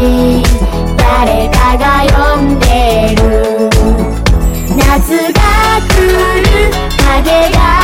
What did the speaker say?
誰かが呼んでる。夏が来る影が